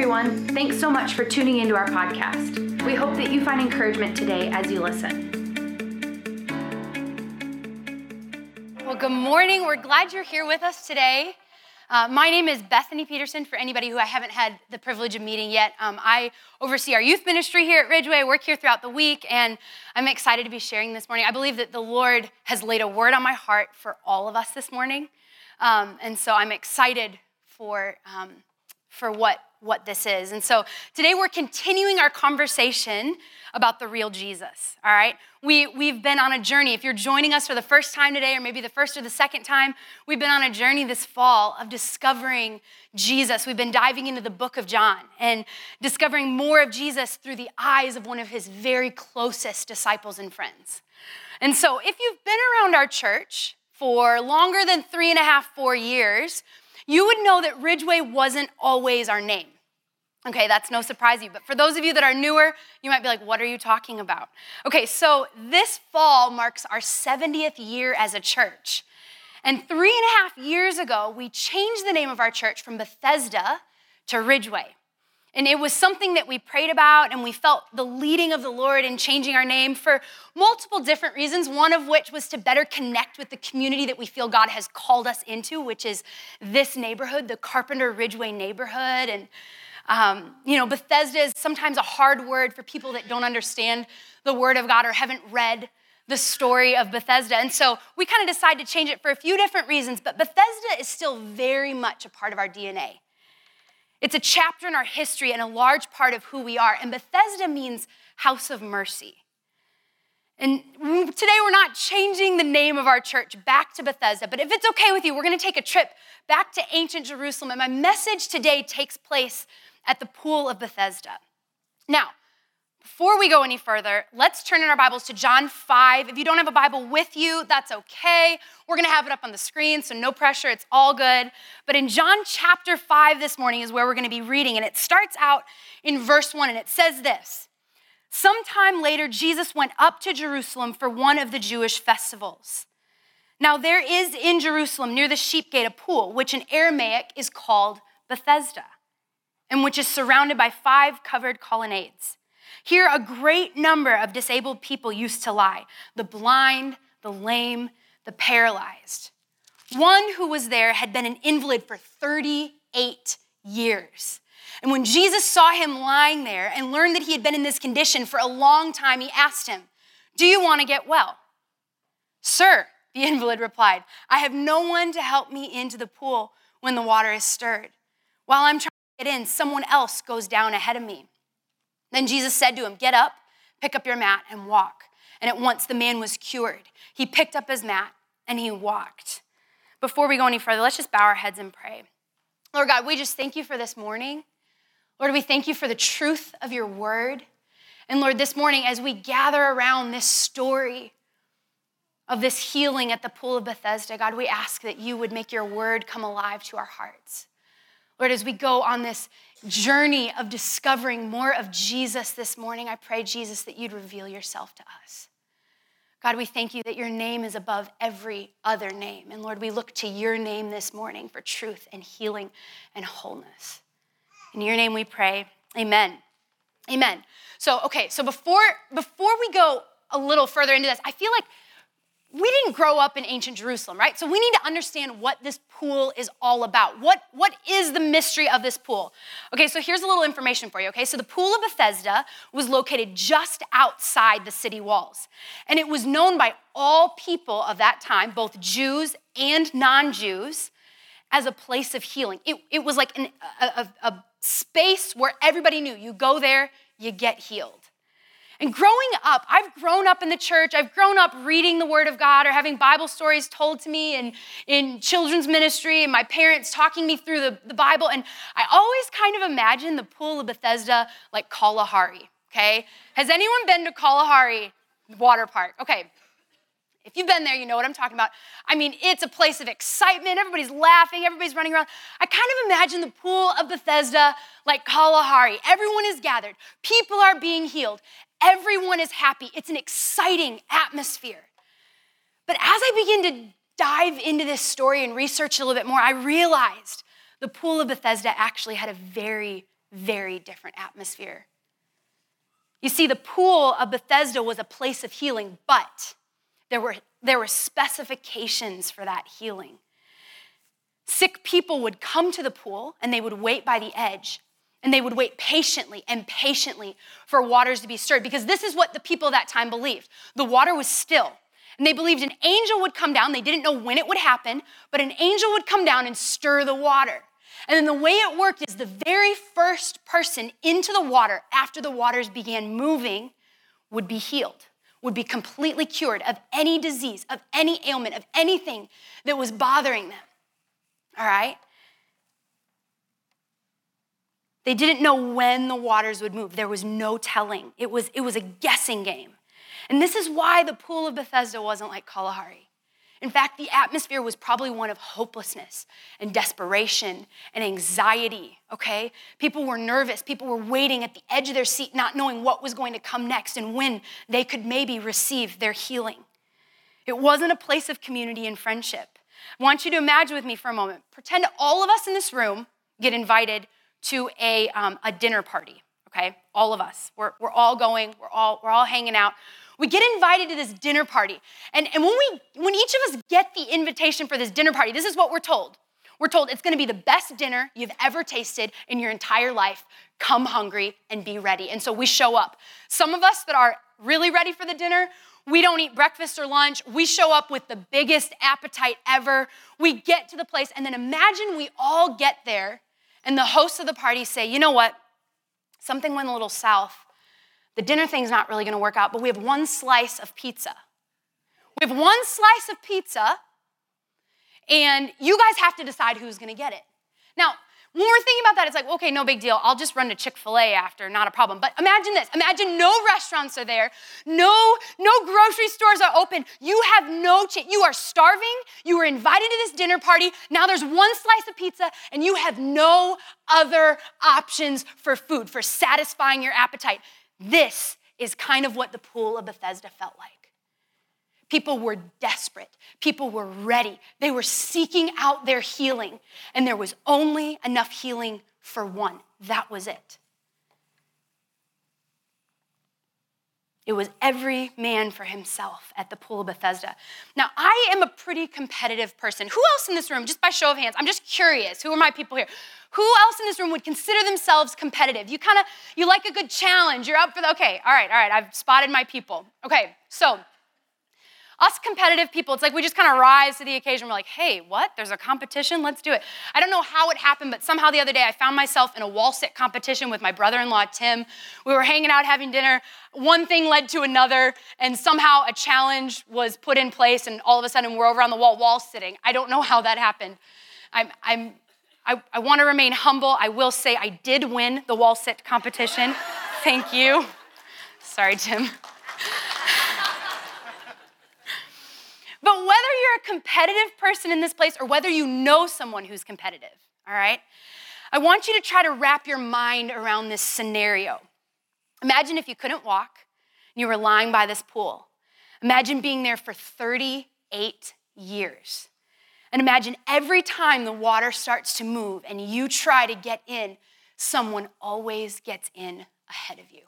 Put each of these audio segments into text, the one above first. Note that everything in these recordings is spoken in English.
everyone. Thanks so much for tuning into our podcast. We hope that you find encouragement today as you listen. Well, good morning. We're glad you're here with us today. Uh, my name is Bethany Peterson, for anybody who I haven't had the privilege of meeting yet. Um, I oversee our youth ministry here at Ridgeway, I work here throughout the week, and I'm excited to be sharing this morning. I believe that the Lord has laid a word on my heart for all of us this morning. Um, and so I'm excited for, um, for what, what this is. And so today we're continuing our conversation about the real Jesus, all right? We, we've been on a journey. If you're joining us for the first time today, or maybe the first or the second time, we've been on a journey this fall of discovering Jesus. We've been diving into the book of John and discovering more of Jesus through the eyes of one of his very closest disciples and friends. And so if you've been around our church for longer than three and a half, four years, you would know that Ridgeway wasn't always our name. Okay, that's no surprise to you. But for those of you that are newer, you might be like, what are you talking about? Okay, so this fall marks our 70th year as a church. And three and a half years ago, we changed the name of our church from Bethesda to Ridgeway. And it was something that we prayed about, and we felt the leading of the Lord in changing our name for multiple different reasons. One of which was to better connect with the community that we feel God has called us into, which is this neighborhood, the Carpenter Ridgeway neighborhood. And, um, you know, Bethesda is sometimes a hard word for people that don't understand the Word of God or haven't read the story of Bethesda. And so we kind of decided to change it for a few different reasons, but Bethesda is still very much a part of our DNA. It's a chapter in our history and a large part of who we are. And Bethesda means house of mercy. And today we're not changing the name of our church back to Bethesda, but if it's okay with you, we're going to take a trip back to ancient Jerusalem. And my message today takes place at the pool of Bethesda. Now, before we go any further, let's turn in our Bibles to John 5. If you don't have a Bible with you, that's okay. We're going to have it up on the screen, so no pressure, it's all good. But in John chapter 5 this morning is where we're going to be reading, and it starts out in verse 1, and it says this Sometime later, Jesus went up to Jerusalem for one of the Jewish festivals. Now, there is in Jerusalem near the sheep gate a pool, which in Aramaic is called Bethesda, and which is surrounded by five covered colonnades. Here, a great number of disabled people used to lie the blind, the lame, the paralyzed. One who was there had been an invalid for 38 years. And when Jesus saw him lying there and learned that he had been in this condition for a long time, he asked him, Do you want to get well? Sir, the invalid replied, I have no one to help me into the pool when the water is stirred. While I'm trying to get in, someone else goes down ahead of me. Then Jesus said to him, Get up, pick up your mat, and walk. And at once the man was cured. He picked up his mat and he walked. Before we go any further, let's just bow our heads and pray. Lord God, we just thank you for this morning. Lord, we thank you for the truth of your word. And Lord, this morning, as we gather around this story of this healing at the pool of Bethesda, God, we ask that you would make your word come alive to our hearts. Lord, as we go on this journey of discovering more of Jesus this morning, I pray, Jesus, that you'd reveal yourself to us. God, we thank you that your name is above every other name. And Lord, we look to your name this morning for truth and healing and wholeness. In your name we pray. Amen. Amen. So, okay, so before before we go a little further into this, I feel like we didn't grow up in ancient Jerusalem, right? So we need to understand what this pool is all about. What, what is the mystery of this pool? Okay, so here's a little information for you, okay? So the pool of Bethesda was located just outside the city walls. And it was known by all people of that time, both Jews and non Jews, as a place of healing. It, it was like an, a, a, a space where everybody knew you go there, you get healed. And growing up, I've grown up in the church. I've grown up reading the Word of God or having Bible stories told to me in, in children's ministry and my parents talking me through the, the Bible. And I always kind of imagine the pool of Bethesda like Kalahari, okay? Has anyone been to Kalahari water park? Okay. If you've been there, you know what I'm talking about. I mean, it's a place of excitement. Everybody's laughing, everybody's running around. I kind of imagine the pool of Bethesda like Kalahari. Everyone is gathered, people are being healed, Everyone is happy. It's an exciting atmosphere. But as I begin to dive into this story and research a little bit more, I realized the Pool of Bethesda actually had a very very different atmosphere. You see, the pool of Bethesda was a place of healing, but there were, there were specifications for that healing. Sick people would come to the pool and they would wait by the edge and they would wait patiently and patiently for waters to be stirred because this is what the people of that time believed. The water was still. And they believed an angel would come down. They didn't know when it would happen, but an angel would come down and stir the water. And then the way it worked is the very first person into the water after the waters began moving would be healed, would be completely cured of any disease, of any ailment, of anything that was bothering them. All right? They didn't know when the waters would move. There was no telling. It was, it was a guessing game. And this is why the pool of Bethesda wasn't like Kalahari. In fact, the atmosphere was probably one of hopelessness and desperation and anxiety, okay? People were nervous. People were waiting at the edge of their seat, not knowing what was going to come next and when they could maybe receive their healing. It wasn't a place of community and friendship. I want you to imagine with me for a moment. Pretend all of us in this room get invited to a, um, a dinner party, okay? All of us. We're, we're all going, we're all, we're all hanging out. We get invited to this dinner party. And, and when, we, when each of us get the invitation for this dinner party, this is what we're told. We're told it's gonna be the best dinner you've ever tasted in your entire life. Come hungry and be ready. And so we show up. Some of us that are really ready for the dinner, we don't eat breakfast or lunch. We show up with the biggest appetite ever. We get to the place, and then imagine we all get there, and the hosts of the party say, you know what? Something went a little south. The dinner thing's not really gonna work out, but we have one slice of pizza. We have one slice of pizza, and you guys have to decide who's gonna get it. Now, when we're thinking about that, it's like, okay, no big deal. I'll just run to Chick fil A after, not a problem. But imagine this imagine no restaurants are there, no, no grocery stores are open. You have no chance. You are starving. You were invited to this dinner party. Now there's one slice of pizza, and you have no other options for food, for satisfying your appetite. This is kind of what the pool of Bethesda felt like. People were desperate. People were ready. They were seeking out their healing, and there was only enough healing for one. That was it. It was every man for himself at the pool of Bethesda. Now, I am a pretty competitive person. Who else in this room, just by show of hands, I'm just curious, who are my people here? Who else in this room would consider themselves competitive? You kind of, you like a good challenge. You're up for the, okay, all right, all right, I've spotted my people. Okay, so us competitive people, it's like we just kind of rise to the occasion. We're like, hey, what? There's a competition? Let's do it. I don't know how it happened, but somehow the other day I found myself in a wall sit competition with my brother in law, Tim. We were hanging out having dinner. One thing led to another, and somehow a challenge was put in place, and all of a sudden we're over on the wall, wall sitting. I don't know how that happened. I'm, I'm I, I want to remain humble. I will say I did win the wall sit competition. Thank you. Sorry, Tim. But whether you're a competitive person in this place or whether you know someone who's competitive, all right, I want you to try to wrap your mind around this scenario. Imagine if you couldn't walk and you were lying by this pool. Imagine being there for 38 years. And imagine every time the water starts to move and you try to get in, someone always gets in ahead of you.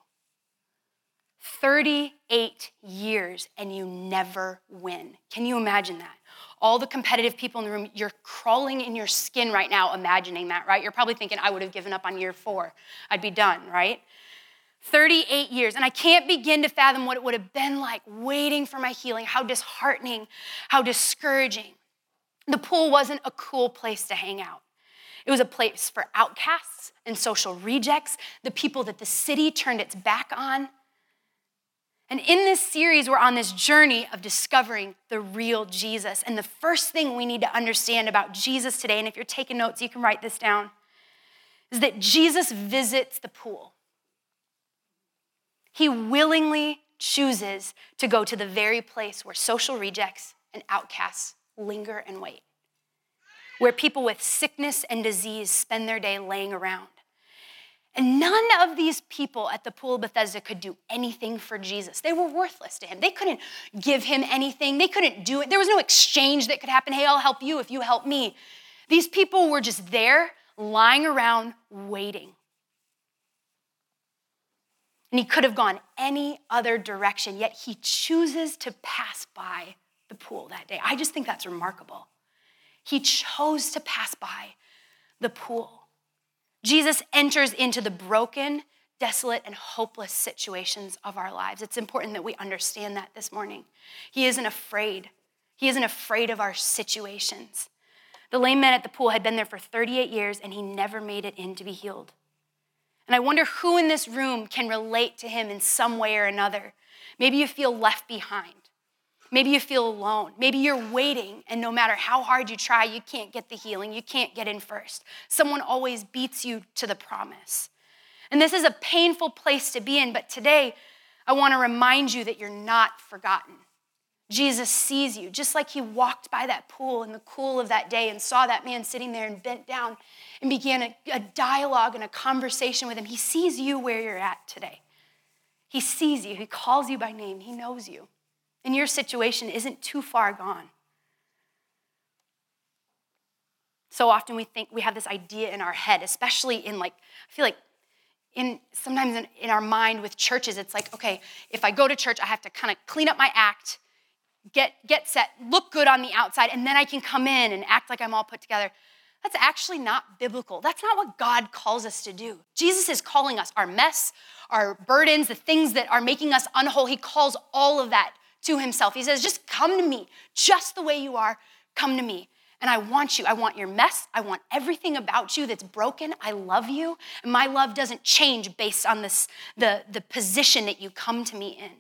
38 years and you never win. Can you imagine that? All the competitive people in the room, you're crawling in your skin right now imagining that, right? You're probably thinking, I would have given up on year four. I'd be done, right? 38 years, and I can't begin to fathom what it would have been like waiting for my healing, how disheartening, how discouraging. The pool wasn't a cool place to hang out. It was a place for outcasts and social rejects, the people that the city turned its back on. And in this series, we're on this journey of discovering the real Jesus. And the first thing we need to understand about Jesus today, and if you're taking notes, you can write this down, is that Jesus visits the pool. He willingly chooses to go to the very place where social rejects and outcasts linger and wait, where people with sickness and disease spend their day laying around and none of these people at the pool of Bethesda could do anything for Jesus. They were worthless to him. They couldn't give him anything. They couldn't do it. There was no exchange that could happen. Hey, I'll help you if you help me. These people were just there lying around waiting. And he could have gone any other direction, yet he chooses to pass by the pool that day. I just think that's remarkable. He chose to pass by the pool. Jesus enters into the broken, desolate, and hopeless situations of our lives. It's important that we understand that this morning. He isn't afraid. He isn't afraid of our situations. The lame man at the pool had been there for 38 years and he never made it in to be healed. And I wonder who in this room can relate to him in some way or another. Maybe you feel left behind. Maybe you feel alone. Maybe you're waiting, and no matter how hard you try, you can't get the healing. You can't get in first. Someone always beats you to the promise. And this is a painful place to be in, but today I want to remind you that you're not forgotten. Jesus sees you, just like he walked by that pool in the cool of that day and saw that man sitting there and bent down and began a, a, dialogue and a conversation with him. He sees you where you're at today. He sees you, he calls you by name, he knows you. And your situation isn't too far gone. So often we think we have this idea in our head, especially in like, I feel like in sometimes in, in our mind with churches, it's like, okay, if I go to church, I have to kind of clean up my act get, get set, look good on the outside, and then I can come in and act like I'm all put together. That's actually not biblical. That's not what God calls us to do. Jesus is calling us our mess, our burdens, the things that are making us unwhole. He calls all of that to himself. He says, just come to me, just the way you are, come to me. And I want you. I want your mess. I want everything about you that's broken. I love you. And my love doesn't change based on this, the, the position that you come to me in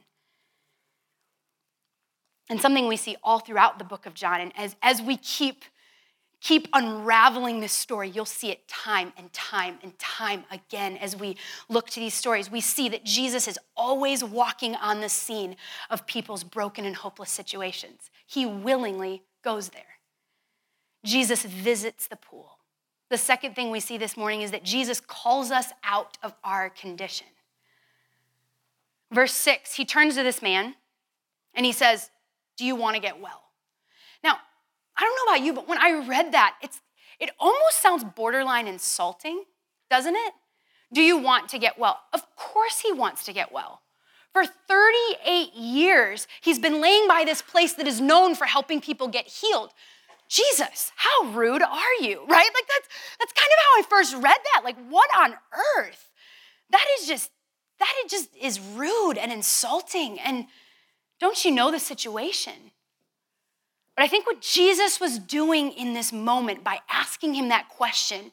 and something we see all throughout the book of John. And as, as we keep, keep unraveling this story, you'll see it time and time and time again as we look to these stories. We see that Jesus is always walking on the scene of people's broken and hopeless situations. He willingly goes there. Jesus visits the pool. The second thing we see this morning is that Jesus calls us out of our condition. Verse six, he turns to this man and he says, do you want to get well? Now, I don't know about you, but when I read that, it's, it almost sounds borderline insulting, doesn't it? Do you want to get well? Of course, he wants to get well. For 38 years, he's been laying by this place that is known for helping people get healed. Jesus, how rude are you? Right? Like that's that's kind of how I first read that. Like what on earth? That is just that it just is rude and insulting and don't you know the situation? But I think what Jesus was doing in this moment by asking him that question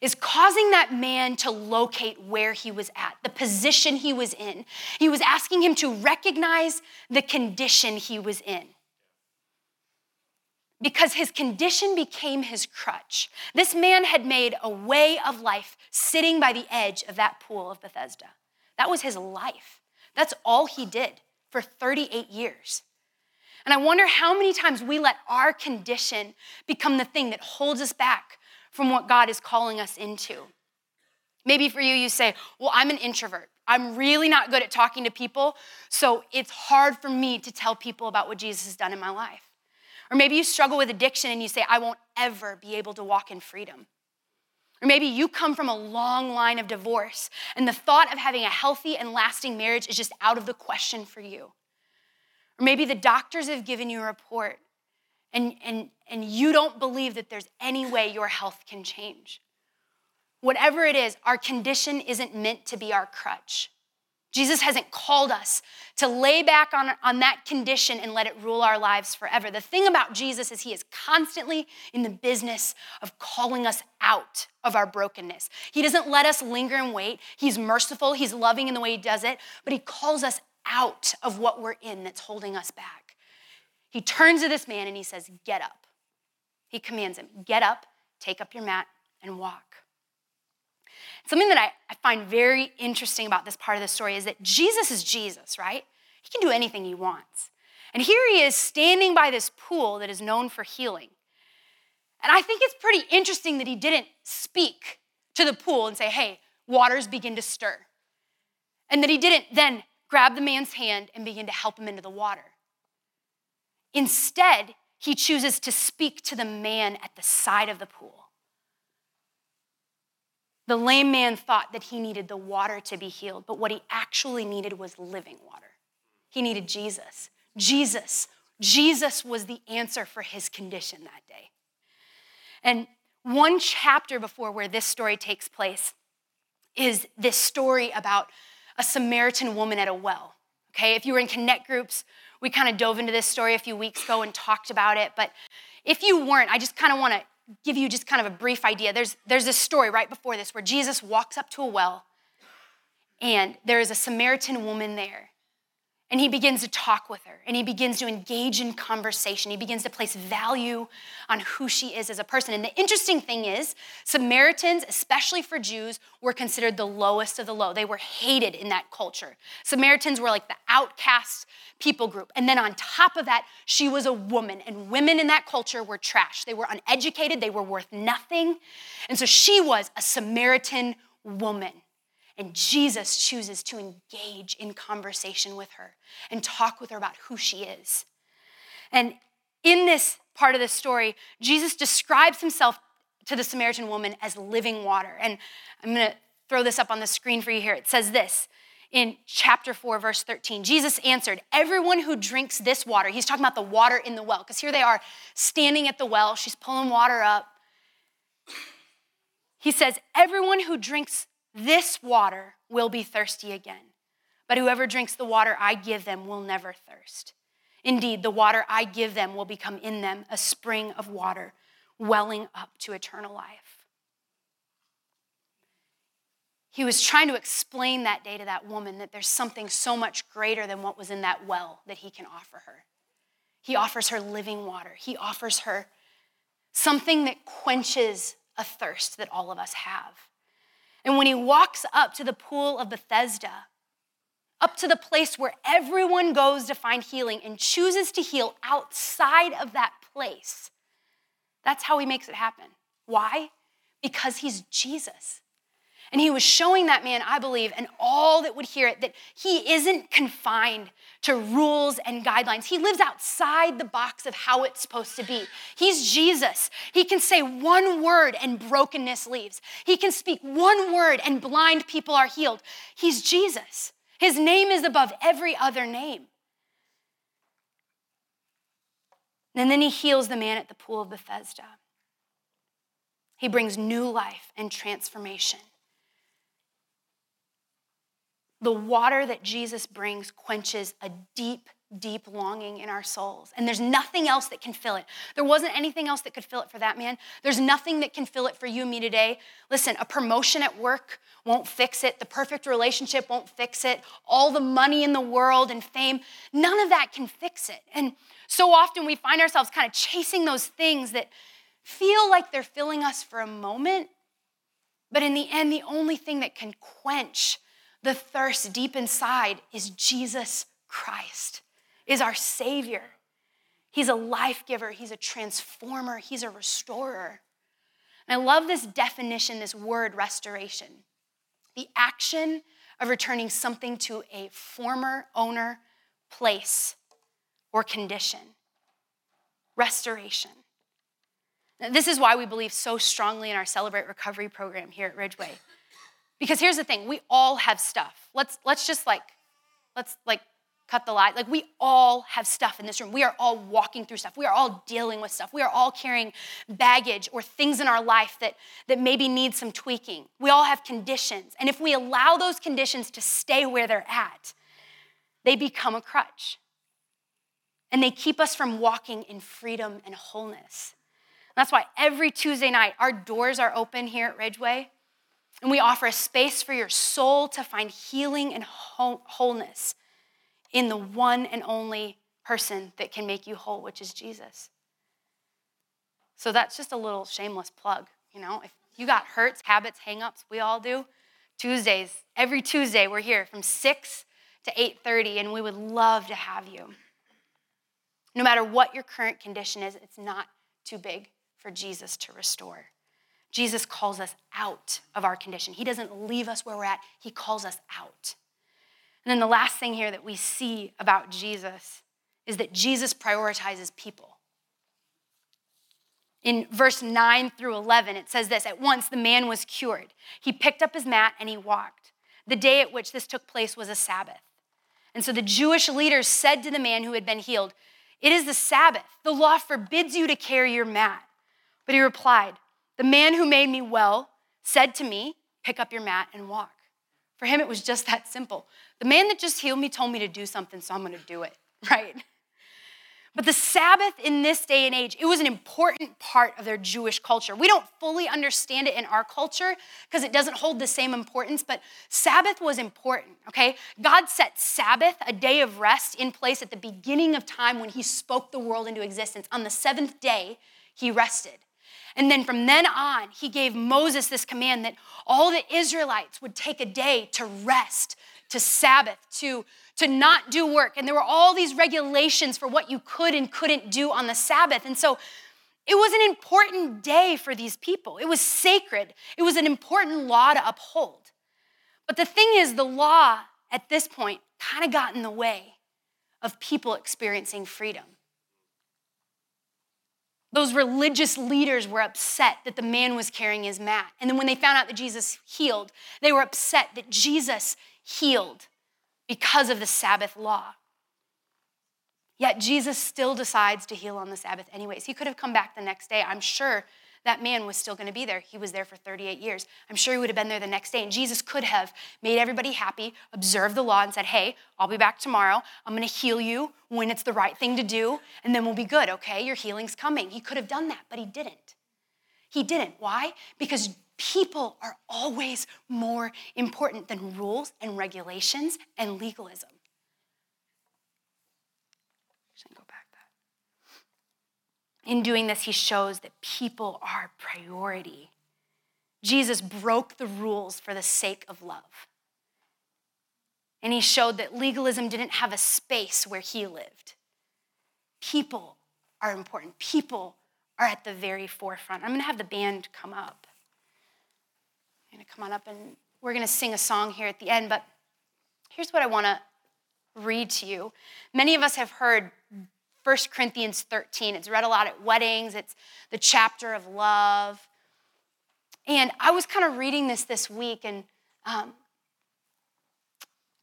is causing that man to locate where he was at, the position he was in. He was asking him to recognize the condition he was in. Because his condition became his crutch. This man had made a way of life sitting by the edge of that pool of Bethesda. That was his life. That's all he did for 38 years. And I wonder how many times we let our condition become the thing that holds us back from what God is calling us into. Maybe for you, you say, Well, I'm an introvert. I'm really not good at talking to people, so it's hard for me to tell people about what Jesus has done in my life. Or maybe you struggle with addiction and you say, I won't ever be able to walk in freedom. Or maybe you come from a long line of divorce and the thought of having a healthy and lasting marriage is just out of the question for you. Or maybe the doctors have given you a report and, and, and you don't believe that there's any way your health can change. Whatever it is, our condition isn't meant to be our crutch. Jesus hasn't called us to lay back on, on that condition and let it rule our lives forever. The thing about Jesus is he is constantly in the business of calling us out of our brokenness. He doesn't let us linger and wait. He's merciful, he's loving in the way he does it, but he calls us out of what we're in that's holding us back. He turns to this man and he says, Get up. He commands him, Get up, take up your mat, and walk. Something that I, I find very interesting about this part of the story is that Jesus is Jesus, right? He can do anything he wants. And here he is standing by this pool that is known for healing. And I think it's pretty interesting that he didn't speak to the pool and say, hey, waters begin to stir. And that he didn't then grab the man's hand and begin to help him into the water. Instead, he chooses to speak to the man at the side of the pool. The lame man thought that he needed the water to be healed, but what he actually needed was living water. He needed Jesus. Jesus. Jesus was the answer for his condition that day. And one chapter before where this story takes place is this story about a Samaritan woman at a well. Okay, if you were in connect groups, we kind of dove into this story a few weeks ago and talked about it. But if you weren't, I just kind of want to give you just kind of a brief idea. There's, there's this story right before this where Jesus walks up to a well and there is a Samaritan woman there. And he begins to talk with her and he begins to engage in conversation. He begins to place value on who she is as a person. And the interesting thing is, Samaritans, especially for Jews, were considered the lowest of the low. They were hated in that culture. Samaritans were like the outcast people group. And then on top of that, she was a woman. And women in that culture were trash. They were uneducated, they were worth nothing. And so she was a Samaritan woman. And Jesus chooses to engage in conversation with her and talk with her about who she is. And in this part of the story, Jesus describes himself to the Samaritan woman as living water. And I'm going to throw this up on the screen for you here. It says this in chapter 4, verse 13. Jesus answered, Everyone who drinks this water, he's talking about the water in the well, because here they are standing at the well. She's pulling water up. He says, Everyone who drinks this water will be thirsty again. But whoever drinks the water I give them will never thirst. Indeed, the water I give them will become in them a spring of water welling up to eternal life. He was trying to explain that day to that woman that there's something so much greater than what was in that well that he can offer her. He offers her living water, he offers her something that quenches a thirst that all of us have. And when he walks up to the pool of Bethesda, up to the place where everyone goes to find healing and chooses to heal outside of that place, that's how he makes it happen. Why? Because he's Jesus. And he was showing that man, I believe, and all that would hear it, that he isn't confined to rules and guidelines. He lives outside the box of how it's supposed to be. He's Jesus. He can say one word and brokenness leaves. He can speak one word and blind people are healed. He's Jesus. His name is above every other name. And then he heals the man at the pool of Bethesda. He brings new life and transformation. The water that Jesus brings quenches a deep, deep longing in our souls. And there's nothing else that can fill it. There wasn't anything else that could fill it for that man. There's nothing that can fill it for you and me today. Listen, a promotion at work won't fix it. The perfect relationship won't fix it. All the money in the world and fame, none of that can fix it. And so often we find ourselves kind of chasing those things that feel like they're filling us for a moment. But in the end, the only thing that can quench the thirst deep inside is Jesus Christ, is our Savior. He's a life giver, He's a transformer, He's a restorer. And I love this definition, this word restoration the action of returning something to a former owner, place, or condition. Restoration. Now, this is why we believe so strongly in our Celebrate Recovery program here at Ridgeway. Because here's the thing, we all have stuff. Let's let's just like let's like cut the lie. Like we all have stuff in this room. We are all walking through stuff. We are all dealing with stuff. We are all carrying baggage or things in our life that that maybe need some tweaking. We all have conditions. And if we allow those conditions to stay where they're at, they become a crutch. And they keep us from walking in freedom and wholeness. That's why every Tuesday night our doors are open here at Ridgeway and we offer a space for your soul to find healing and wholeness in the one and only person that can make you whole, which is Jesus. So that's just a little shameless plug. You know, if you got hurts, habits, hangups, we all do. Tuesdays, every Tuesday, we're here from 6 to 8:30, and we would love to have you. No matter what your current condition is, it's not too big for Jesus to restore. Jesus calls us out of our condition. He doesn't leave us where we're at, He calls us out. And then the last thing here that we see about Jesus is that Jesus prioritizes people. In verse 9 through 11, it says this At once the man was cured. He picked up his mat and he walked. The day at which this took place was a Sabbath. And so the Jewish leaders said to the man who had been healed, It is the Sabbath. The law forbids you to carry your mat. But he replied, The man who made me well said to me, Pick up your mat and walk. For him, it was just that simple. The man that just healed me told me to do something, so I'm gonna do it, right? But the Sabbath in this day and age, it was an important part of their Jewish culture. We don't fully understand it in our culture because it doesn't hold the same importance, but Sabbath was important, okay? God set Sabbath, a day of rest, in place at the beginning of time when He spoke the world into existence. On the seventh day, He rested. And then from then on, He gave Moses this command that all the Israelites would take a day to rest, to Sabbath, to to not do work. And there were all these regulations for what you could and couldn't do on the Sabbath. And so it was an important day for these people. It was sacred, it was an important law to uphold. But the thing is, the law at this point kind of got in the way of people experiencing freedom. Those religious leaders were upset that the man was carrying his mat. And then when they found out that Jesus healed, they were upset that Jesus healed because of the Sabbath law. Yet Jesus still decides to heal on the Sabbath, anyways. He could have come back the next day. I'm sure that man was still going to be there. He was there for 38 years. I'm sure he would have been there the next day. And Jesus could have made everybody happy, observed the law, and said, Hey, I'll be back tomorrow. I'm going to heal you when it's the right thing to do, and then we'll be good, okay? Your healing's coming. He could have done that, but he didn't. He didn't. Why? Because people are always more important than rules and regulations and legalism. Go back that. In doing this, he shows that people are priority. Jesus broke the rules for the sake of love. And he showed that legalism didn't have a space where he lived. People are important. People are at the very forefront. I'm going to have the band come up I'm going to come on up and we're going to sing a song here at the end. But here's what I want to read to you. Many of us have heard 1 Corinthians 13. It's read a lot at weddings, it's the chapter of love. And I was kind of reading this this week, and um,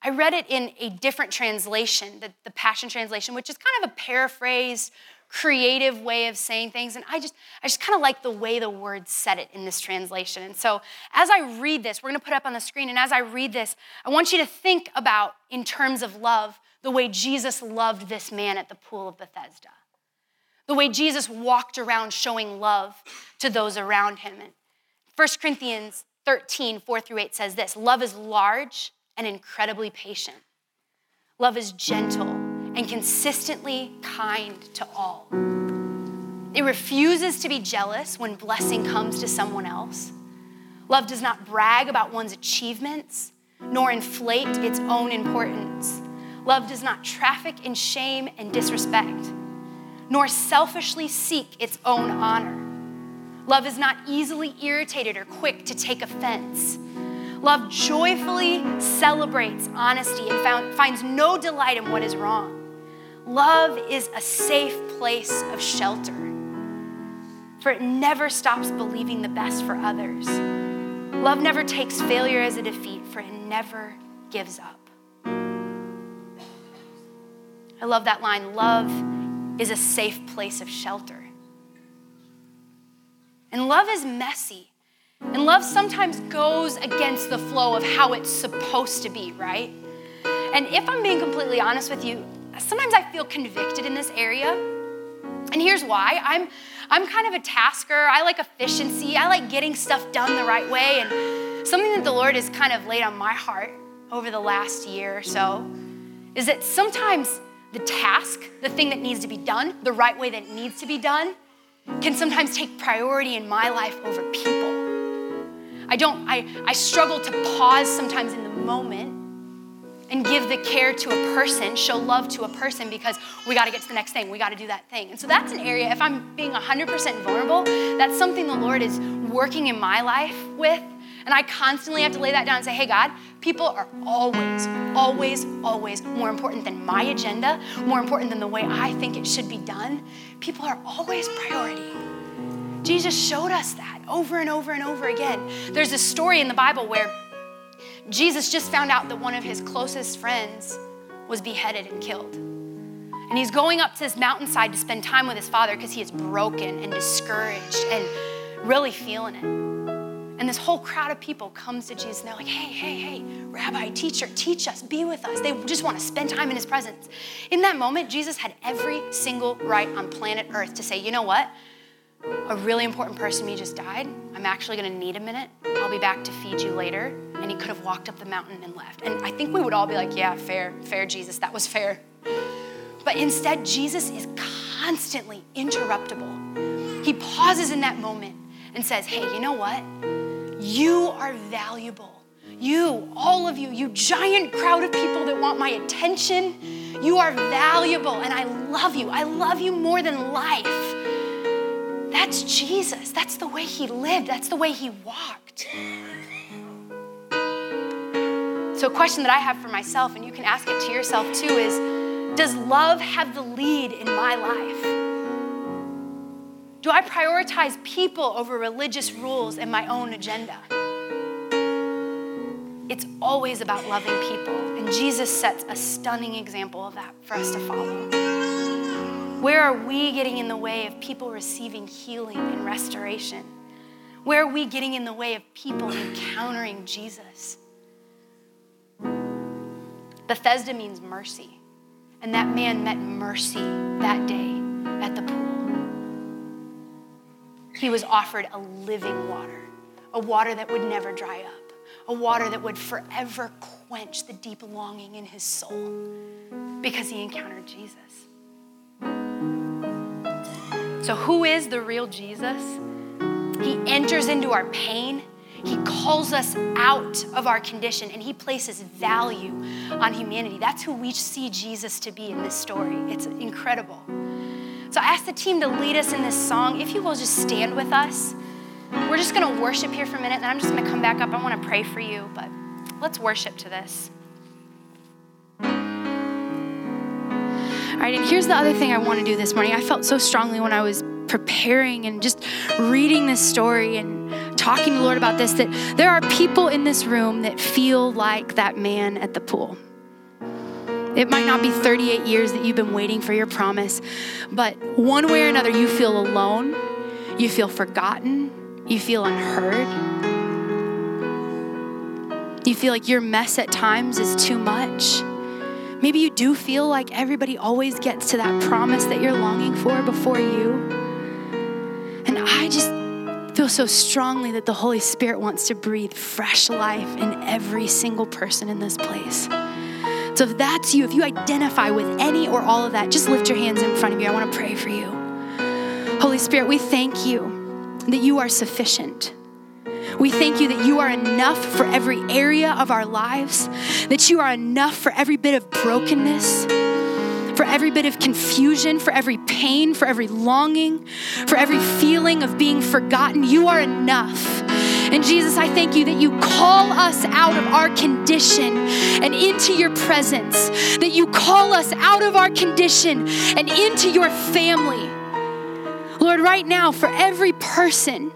I read it in a different translation, the, the Passion Translation, which is kind of a paraphrased creative way of saying things. And I just, I just kind of like the way the word said it in this translation. And so as I read this, we're going to put up on the screen. And as I read this, I want you to think about, in terms of love, the way Jesus loved this man at the pool of Bethesda. The way Jesus walked around showing love to those around him. And 1 Corinthians 13, 4 through 8 says this Love is large and incredibly patient. Love is gentle and consistently kind to all. It refuses to be jealous when blessing comes to someone else. Love does not brag about one's achievements nor inflate its own importance. Love does not traffic in shame and disrespect, nor selfishly seek its own honor. Love is not easily irritated or quick to take offense. Love joyfully celebrates honesty and found, finds no delight in what is wrong. Love is a safe place of shelter, for it never stops believing the best for others. Love never takes failure as a defeat, for it never gives up. I love that line love is a safe place of shelter. And love is messy. And love sometimes goes against the flow of how it's supposed to be, right? And if I'm being completely honest with you, sometimes I feel convicted in this area. And here's why I'm, I'm kind of a tasker. I like efficiency, I like getting stuff done the right way. And something that the Lord has kind of laid on my heart over the last year or so is that sometimes the task, the thing that needs to be done, the right way that it needs to be done, can sometimes take priority in my life over people. I don't, I, I struggle to pause sometimes in the moment and give the care to a person, show love to a person because we got to get to the next thing. We got to do that thing. And so that's an area, if I'm being 100% vulnerable, that's something the Lord is working in my life with. And I constantly have to lay that down and say, hey, God, people are always, always, always more important than my agenda, more important than the way I think it should be done. People are always priority. Jesus showed us that over and over and over again. There's a story in the Bible where Jesus just found out that one of his closest friends was beheaded and killed. And he's going up to this mountainside to spend time with his father because he is broken and discouraged and really feeling it. And this whole crowd of people comes to Jesus and they're like, hey, hey, hey, rabbi, teacher, teach us, be with us. They just want to spend time in his presence. In that moment, Jesus had every single right on planet Earth to say, you know what? a really important person to me just died. I'm actually going to need a minute. I'll be back to feed you later. And he could have walked up the mountain and left. And I think we would all be like, yeah, fair, fair, Jesus, that was fair. But instead, Jesus is constantly interruptible. He pauses in that moment and says, hey, you know what? You are valuable. You, all of you, you giant crowd of people that want my attention, you are valuable and I love you. I love you more than life. That's Jesus. That's the way he lived, that's the way he walked. So, a question that I have for myself, and you can ask it to yourself too, is Does love have the lead in my life? Do I prioritize people over religious rules and my own agenda? It's always about loving people, and Jesus sets a stunning example of that for us to follow. Where are we getting in the way of people receiving healing and restoration? Where are we getting in the way of people encountering Jesus? Bethesda means mercy. And that man met mercy that day at the pool. He was offered a living water, a water that would never dry up, a water that would forever quench the deep longing in his soul because he encountered Jesus. So, who is the real Jesus? He enters into our pain. He calls us out of our condition and he places value on humanity. That's who we see Jesus to be in this story. It's incredible. So I ask the team to lead us in this song. If you will just stand with us. We're just going to worship here for a minute and I'm just going to come back up. I want to pray for you, but let's worship to this. All right, and here's the other thing I want to do this morning. I felt so strongly when I was preparing and just reading this story and talking to the Lord about this that there are people in this room that feel like that man at the pool. It might not be 38 years that you've been waiting for your promise, but one way or another, you feel alone, you feel forgotten, you feel unheard. You feel like your mess at times is too much. Maybe you do feel like everybody always gets to that promise that you're longing for before you. And I just feel so strongly that the Holy Spirit wants to breathe fresh life in every single person in this place. So if that's you, if you identify with any or all of that, just lift your hands in front of you. I want to pray for you. Holy Spirit, we thank you that you are sufficient. We thank you that you are enough for every area of our lives, that you are enough for every bit of brokenness, for every bit of confusion, for every pain, for every longing, for every feeling of being forgotten. You are enough. And Jesus, I thank you that you call us out of our condition and into your presence, that you call us out of our condition and into your family. Lord, right now, for every person,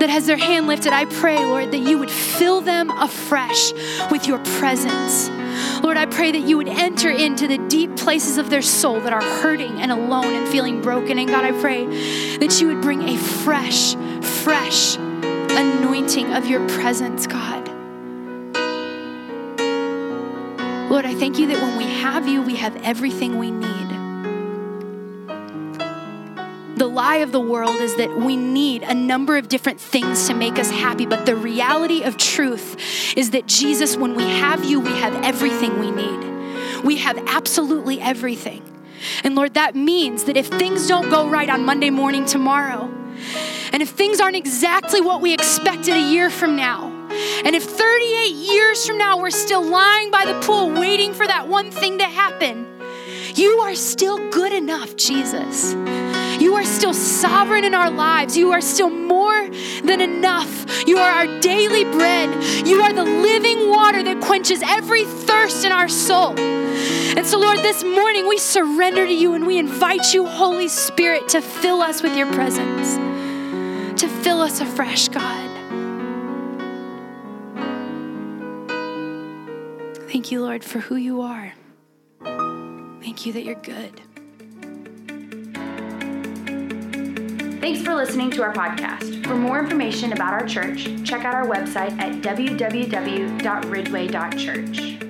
that has their hand lifted, I pray, Lord, that you would fill them afresh with your presence. Lord, I pray that you would enter into the deep places of their soul that are hurting and alone and feeling broken. And God, I pray that you would bring a fresh, fresh anointing of your presence, God. Lord, I thank you that when we have you, we have everything we need. The lie of the world is that we need a number of different things to make us happy, but the reality of truth is that Jesus, when we have you, we have everything we need. We have absolutely everything. And Lord, that means that if things don't go right on Monday morning tomorrow, and if things aren't exactly what we expected a year from now, and if 38 years from now we're still lying by the pool waiting for that one thing to happen, you are still good enough, Jesus. You are still sovereign in our lives. You are still more than enough. You are our daily bread. You are the living water that quenches every thirst in our soul. And so, Lord, this morning we surrender to you and we invite you, Holy Spirit, to fill us with your presence. to fill us afresh, God. Thank you, Lord, for who you are. Thank you that you're good. Thanks for listening to our podcast. For more information about our church, check out our website at www.ridgeway.church.